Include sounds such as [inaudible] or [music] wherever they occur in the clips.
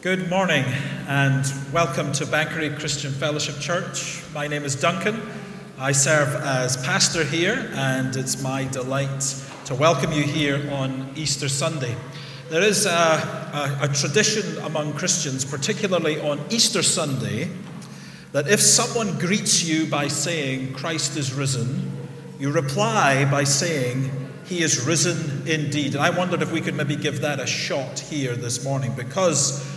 Good morning and welcome to Banchory Christian Fellowship Church. My name is Duncan. I serve as pastor here, and it's my delight to welcome you here on Easter Sunday. There is a, a, a tradition among Christians, particularly on Easter Sunday, that if someone greets you by saying, Christ is risen, you reply by saying, He is risen indeed. And I wondered if we could maybe give that a shot here this morning because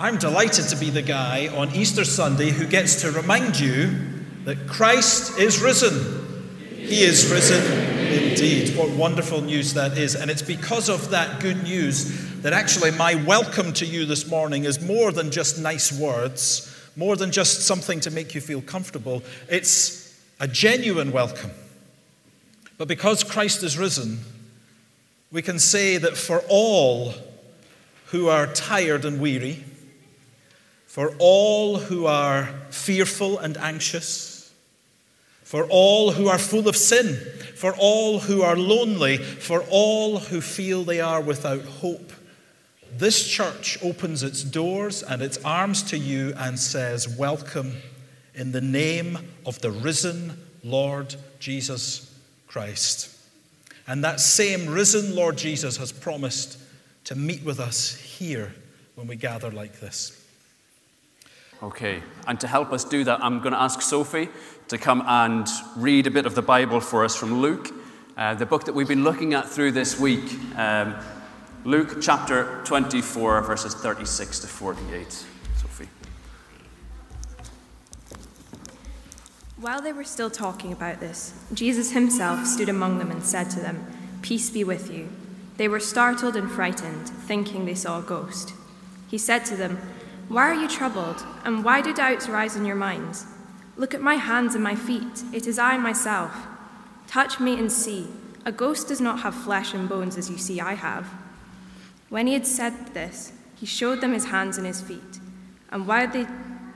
I'm delighted to be the guy on Easter Sunday who gets to remind you that Christ is risen. He is risen indeed. What wonderful news that is. And it's because of that good news that actually my welcome to you this morning is more than just nice words, more than just something to make you feel comfortable. It's a genuine welcome. But because Christ is risen, we can say that for all who are tired and weary, for all who are fearful and anxious, for all who are full of sin, for all who are lonely, for all who feel they are without hope. This church opens its doors and its arms to you and says, Welcome in the name of the risen Lord Jesus Christ. And that same risen Lord Jesus has promised to meet with us here when we gather like this. Okay, and to help us do that, I'm going to ask Sophie to come and read a bit of the Bible for us from Luke, uh, the book that we've been looking at through this week. Um, Luke chapter 24, verses 36 to 48. Sophie. While they were still talking about this, Jesus himself stood among them and said to them, Peace be with you. They were startled and frightened, thinking they saw a ghost. He said to them, why are you troubled, and why do doubts rise in your minds? Look at my hands and my feet. It is I myself. Touch me and see. A ghost does not have flesh and bones as you see I have. When he had said this, he showed them his hands and his feet. And while they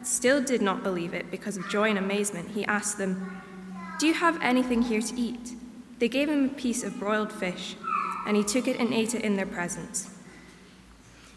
still did not believe it because of joy and amazement, he asked them, Do you have anything here to eat? They gave him a piece of broiled fish, and he took it and ate it in their presence.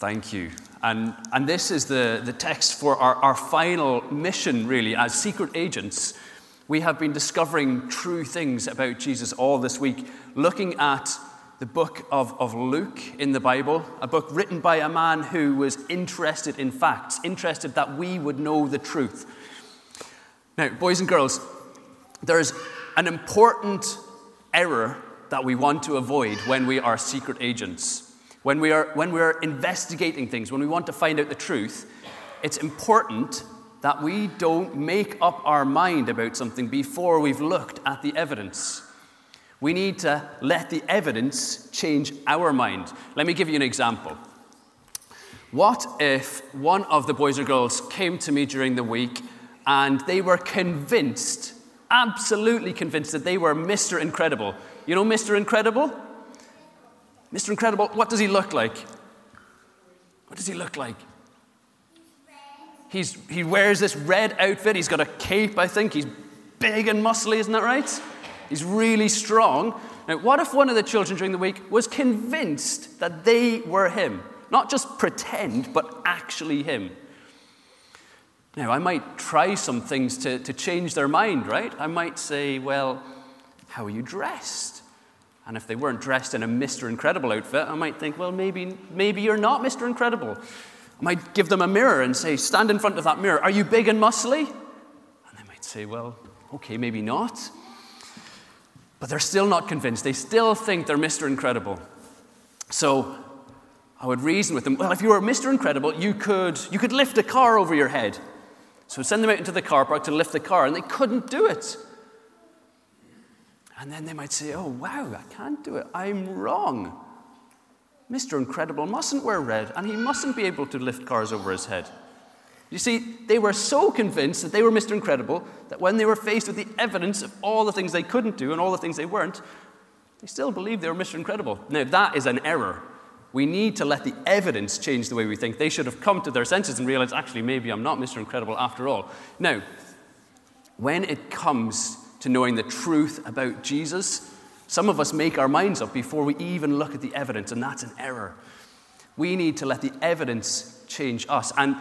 Thank you. And, and this is the, the text for our, our final mission, really, as secret agents. We have been discovering true things about Jesus all this week, looking at the book of, of Luke in the Bible, a book written by a man who was interested in facts, interested that we would know the truth. Now, boys and girls, there's an important error that we want to avoid when we are secret agents. When we, are, when we are investigating things, when we want to find out the truth, it's important that we don't make up our mind about something before we've looked at the evidence. We need to let the evidence change our mind. Let me give you an example. What if one of the boys or girls came to me during the week and they were convinced, absolutely convinced, that they were Mr. Incredible? You know Mr. Incredible? Mr. Incredible, what does he look like? What does he look like? He's, he wears this red outfit. He's got a cape, I think. He's big and muscly, isn't that right? He's really strong. Now, what if one of the children during the week was convinced that they were him? Not just pretend, but actually him. Now, I might try some things to, to change their mind, right? I might say, well, how are you dressed? And if they weren't dressed in a Mr. Incredible outfit, I might think, well, maybe, maybe you're not Mr. Incredible. I might give them a mirror and say, stand in front of that mirror. Are you big and muscly? And they might say, well, okay, maybe not. But they're still not convinced. They still think they're Mr. Incredible. So I would reason with them, well, if you were Mr. Incredible, you could, you could lift a car over your head. So send them out into the car park to lift the car, and they couldn't do it. And then they might say, oh, wow, I can't do it. I'm wrong. Mr. Incredible mustn't wear red and he mustn't be able to lift cars over his head. You see, they were so convinced that they were Mr. Incredible that when they were faced with the evidence of all the things they couldn't do and all the things they weren't, they still believed they were Mr. Incredible. Now, that is an error. We need to let the evidence change the way we think. They should have come to their senses and realized, actually, maybe I'm not Mr. Incredible after all. Now, when it comes to knowing the truth about Jesus, some of us make our minds up before we even look at the evidence, and that's an error. We need to let the evidence change us. And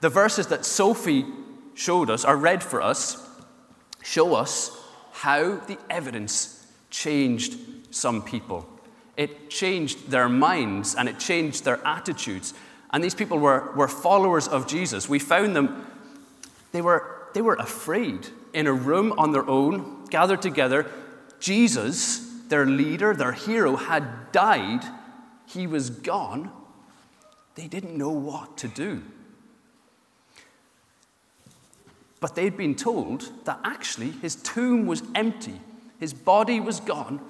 the verses that Sophie showed us, or read for us, show us how the evidence changed some people. It changed their minds and it changed their attitudes. And these people were, were followers of Jesus. We found them, they were, they were afraid in a room on their own, gathered together, Jesus, their leader, their hero, had died. He was gone. They didn't know what to do. But they'd been told that actually his tomb was empty, his body was gone,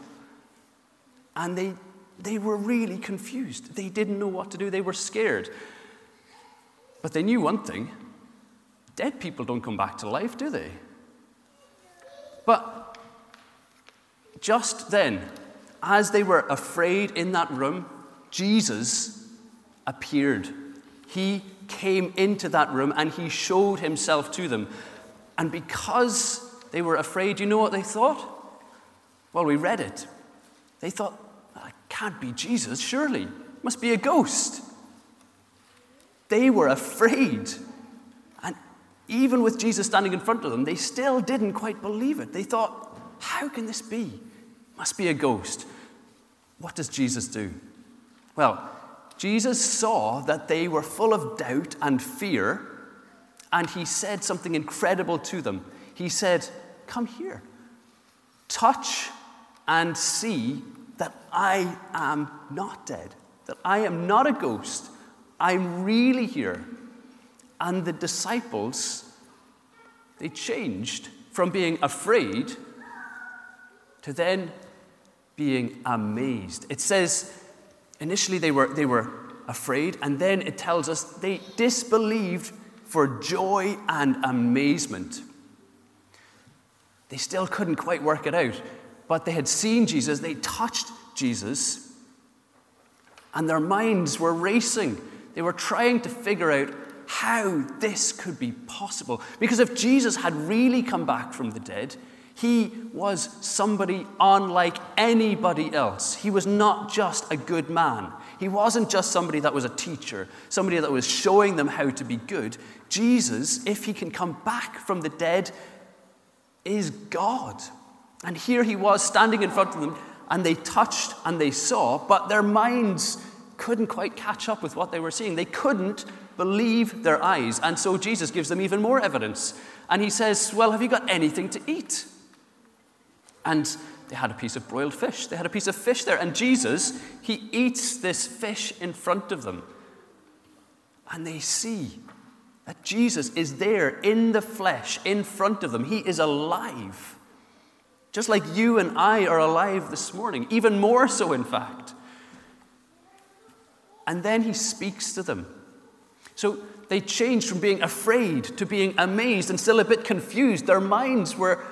and they, they were really confused. They didn't know what to do, they were scared. But they knew one thing dead people don't come back to life, do they? But just then, as they were afraid in that room, Jesus appeared. He came into that room and he showed himself to them. And because they were afraid, you know what they thought? Well, we read it. They thought, that can't be Jesus, surely. It must be a ghost. They were afraid. Even with Jesus standing in front of them, they still didn't quite believe it. They thought, how can this be? Must be a ghost. What does Jesus do? Well, Jesus saw that they were full of doubt and fear, and he said something incredible to them. He said, Come here, touch and see that I am not dead, that I am not a ghost. I'm really here. And the disciples, they changed from being afraid to then being amazed. It says initially they were, they were afraid, and then it tells us they disbelieved for joy and amazement. They still couldn't quite work it out, but they had seen Jesus, they touched Jesus, and their minds were racing. They were trying to figure out how this could be possible. Because if Jesus had really come back from the dead, he was somebody unlike anybody else. He was not just a good man. He wasn't just somebody that was a teacher, somebody that was showing them how to be good. Jesus, if he can come back from the dead, is God. And here he was standing in front of them, and they touched and they saw, but their minds couldn't quite catch up with what they were seeing. They couldn't believe their eyes. And so Jesus gives them even more evidence. And he says, Well, have you got anything to eat? And they had a piece of broiled fish. They had a piece of fish there. And Jesus, he eats this fish in front of them. And they see that Jesus is there in the flesh, in front of them. He is alive. Just like you and I are alive this morning, even more so, in fact. And then he speaks to them. So they changed from being afraid to being amazed and still a bit confused. Their minds were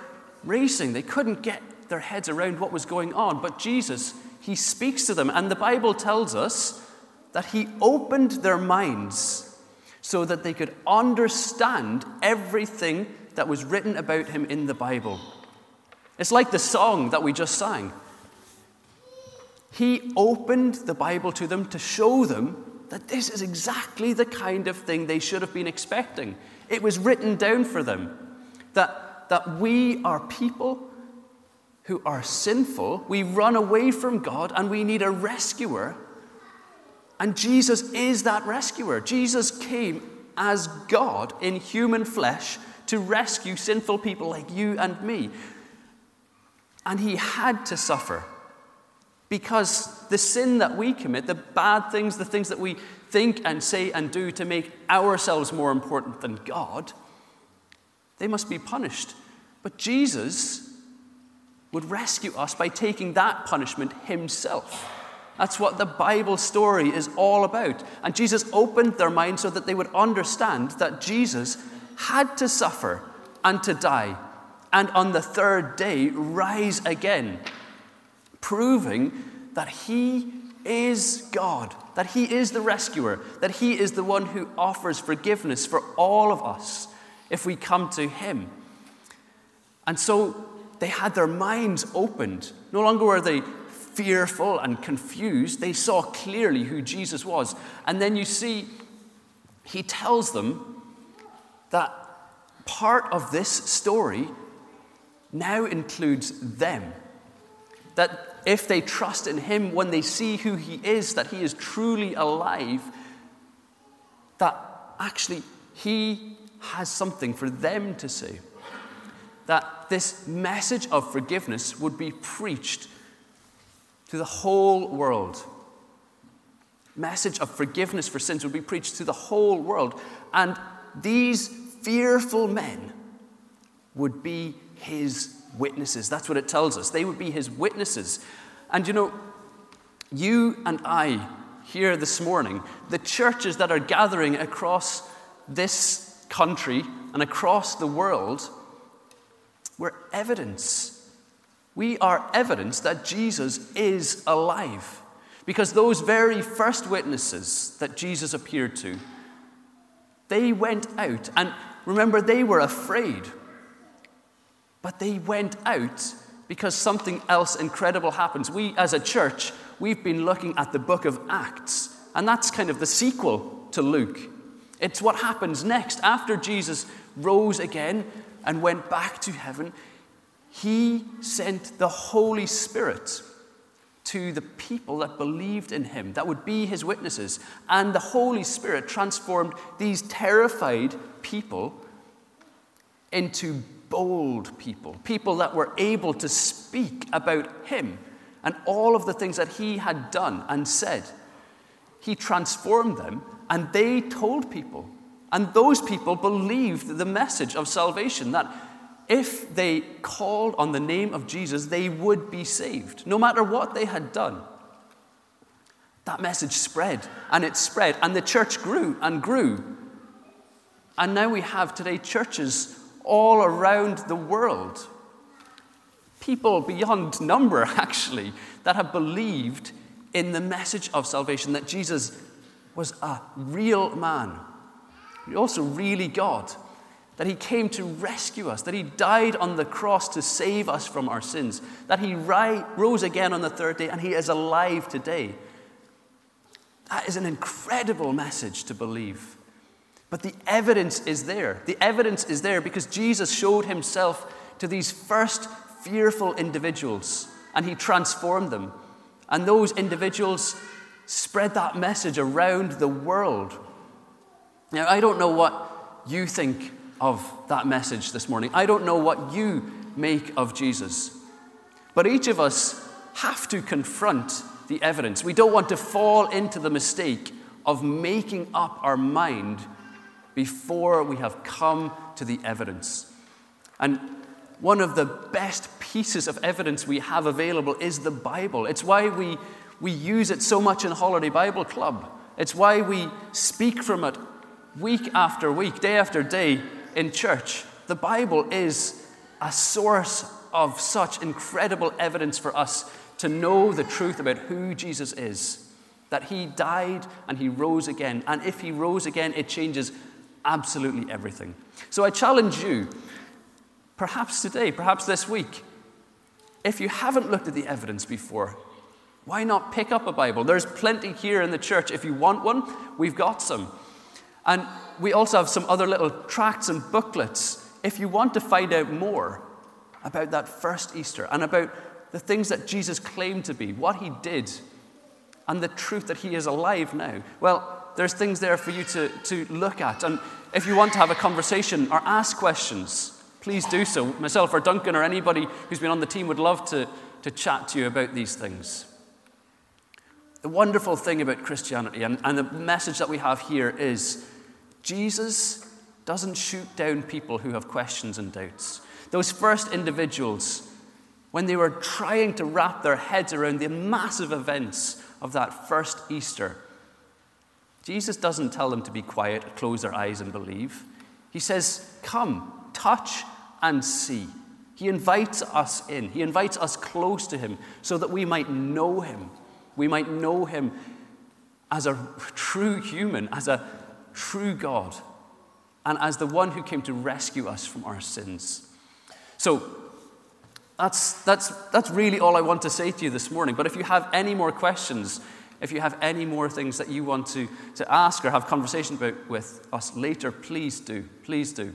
racing. They couldn't get their heads around what was going on. But Jesus, he speaks to them, and the Bible tells us that he opened their minds so that they could understand everything that was written about him in the Bible. It's like the song that we just sang. He opened the Bible to them to show them that this is exactly the kind of thing they should have been expecting. It was written down for them that that we are people who are sinful, we run away from God, and we need a rescuer. And Jesus is that rescuer. Jesus came as God in human flesh to rescue sinful people like you and me. And he had to suffer because the sin that we commit, the bad things, the things that we think and say and do to make ourselves more important than God, they must be punished. But Jesus would rescue us by taking that punishment himself. That's what the Bible story is all about. And Jesus opened their minds so that they would understand that Jesus had to suffer and to die, and on the third day rise again, proving that he is God, that he is the rescuer, that he is the one who offers forgiveness for all of us if we come to him. And so they had their minds opened. No longer were they fearful and confused, they saw clearly who Jesus was. And then you see, he tells them that part of this story now includes them. That if they trust in him, when they see who he is, that he is truly alive, that actually he has something for them to say. That this message of forgiveness would be preached to the whole world. Message of forgiveness for sins would be preached to the whole world. And these fearful men would be his witnesses. That's what it tells us. They would be his witnesses. And you know, you and I here this morning, the churches that are gathering across this country and across the world, we're evidence. We are evidence that Jesus is alive. Because those very first witnesses that Jesus appeared to, they went out. And remember, they were afraid. But they went out because something else incredible happens. We, as a church, we've been looking at the book of Acts, and that's kind of the sequel to Luke. It's what happens next. After Jesus rose again and went back to heaven, he sent the Holy Spirit to the people that believed in him, that would be his witnesses. And the Holy Spirit transformed these terrified people into bold people, people that were able to speak about him and all of the things that he had done and said. He transformed them and they told people. And those people believed the message of salvation that if they called on the name of Jesus, they would be saved, no matter what they had done. That message spread and it spread, and the church grew and grew. And now we have today churches all around the world. People beyond number, [laughs] actually, that have believed in the message of salvation that Jesus was a real man, also really God, that he came to rescue us, that he died on the cross to save us from our sins, that he ri- rose again on the third day, and he is alive today. That is an incredible message to believe. But the evidence is there. The evidence is there because Jesus showed himself to these first fearful individuals and he transformed them. And those individuals spread that message around the world. Now, I don't know what you think of that message this morning. I don't know what you make of Jesus. But each of us have to confront the evidence. We don't want to fall into the mistake of making up our mind before we have come to the evidence. And one of the best pieces of evidence we have available is the Bible. It's why we, we use it so much in Holiday Bible Club. It's why we speak from it week after week, day after day in church. The Bible is a source of such incredible evidence for us to know the truth about who Jesus is. That he died and he rose again. And if he rose again, it changes absolutely everything. So I challenge you, perhaps today, perhaps this week, if you haven't looked at the evidence before, why not pick up a Bible? There's plenty here in the church. If you want one, we've got some. And we also have some other little tracts and booklets if you want to find out more about that first Easter and about the things that Jesus claimed to be, what he did, and the truth that he is alive now. Well, there's things there for you to, to look at. And if you want to have a conversation or ask questions, please do so. Myself or Duncan or anybody who's been on the team would love to, to chat to you about these things. The wonderful thing about Christianity and, and the message that we have here is Jesus doesn't shoot down people who have questions and doubts. Those first individuals, when they were trying to wrap their heads around the massive events of that first Easter, Jesus doesn't tell them to be quiet, close their eyes, and believe. He says, Come, touch, and see. He invites us in. He invites us close to Him so that we might know Him. We might know Him as a true human, as a true God, and as the one who came to rescue us from our sins. So, that's, that's, that's really all I want to say to you this morning. But if you have any more questions, if you have any more things that you want to, to ask or have conversation about with us later, please do. Please do.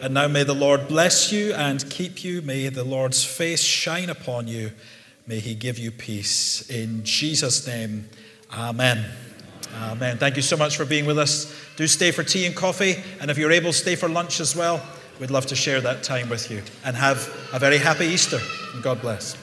And now may the Lord bless you and keep you. May the Lord's face shine upon you. May he give you peace. In Jesus' name, amen. Amen. Thank you so much for being with us. Do stay for tea and coffee. And if you're able, stay for lunch as well. We'd love to share that time with you. And have a very happy Easter. And God bless.